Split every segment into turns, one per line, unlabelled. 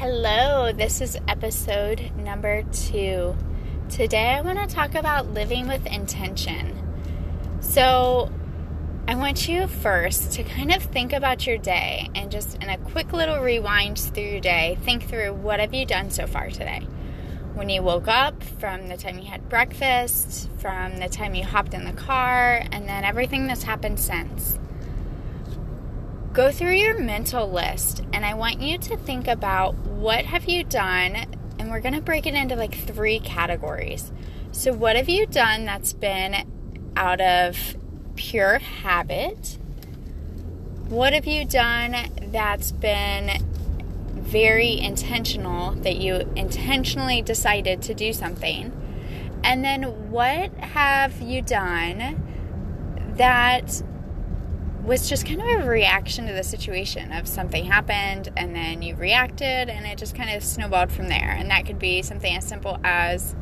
Hello, this is episode number two. Today I want to talk about living with intention. So, I want you first to kind of think about your day and just in a quick little rewind through your day, think through what have you done so far today. When you woke up, from the time you had breakfast, from the time you hopped in the car, and then everything that's happened since go through your mental list and I want you to think about what have you done and we're going to break it into like three categories. So what have you done that's been out of pure habit? What have you done that's been very intentional that you intentionally decided to do something? And then what have you done that was just kind of a reaction to the situation of something happened and then you reacted and it just kind of snowballed from there. And that could be something as simple as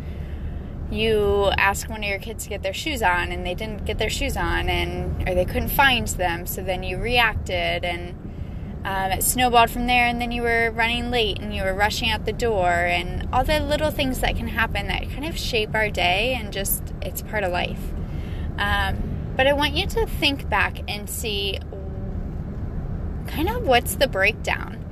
you ask one of your kids to get their shoes on and they didn't get their shoes on and or they couldn't find them so then you reacted and um, it snowballed from there and then you were running late and you were rushing out the door and all the little things that can happen that kind of shape our day and just it's part of life um, but I want you to think back and see kind of what's the breakdown.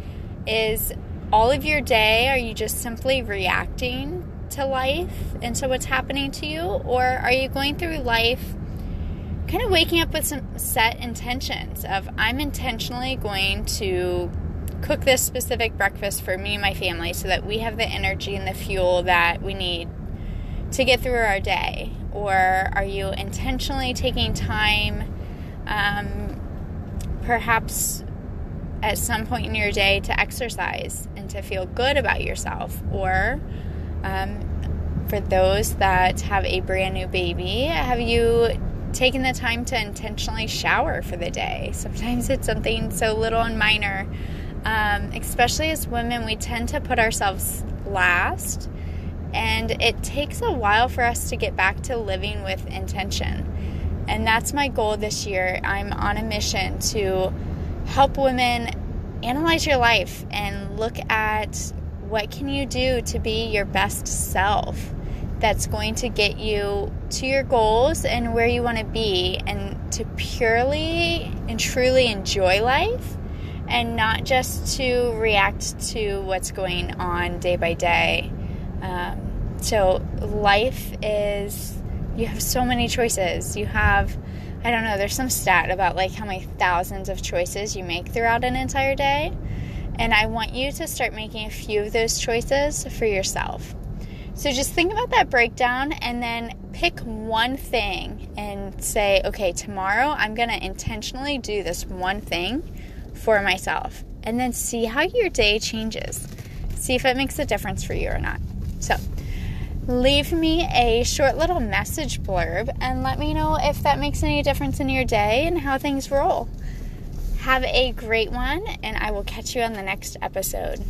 Is all of your day, are you just simply reacting to life and to what's happening to you? Or are you going through life kind of waking up with some set intentions of, I'm intentionally going to cook this specific breakfast for me and my family so that we have the energy and the fuel that we need to get through our day? Or are you intentionally taking time, um, perhaps at some point in your day, to exercise and to feel good about yourself? Or um, for those that have a brand new baby, have you taken the time to intentionally shower for the day? Sometimes it's something so little and minor. Um, especially as women, we tend to put ourselves last and it takes a while for us to get back to living with intention. And that's my goal this year. I'm on a mission to help women analyze your life and look at what can you do to be your best self that's going to get you to your goals and where you want to be and to purely and truly enjoy life and not just to react to what's going on day by day. Um, so life is you have so many choices. You have I don't know, there's some stat about like how many thousands of choices you make throughout an entire day. And I want you to start making a few of those choices for yourself. So just think about that breakdown and then pick one thing and say, okay, tomorrow I'm going to intentionally do this one thing for myself. And then see how your day changes. See if it makes a difference for you or not. So, leave me a short little message blurb and let me know if that makes any difference in your day and how things roll. Have a great one, and I will catch you on the next episode.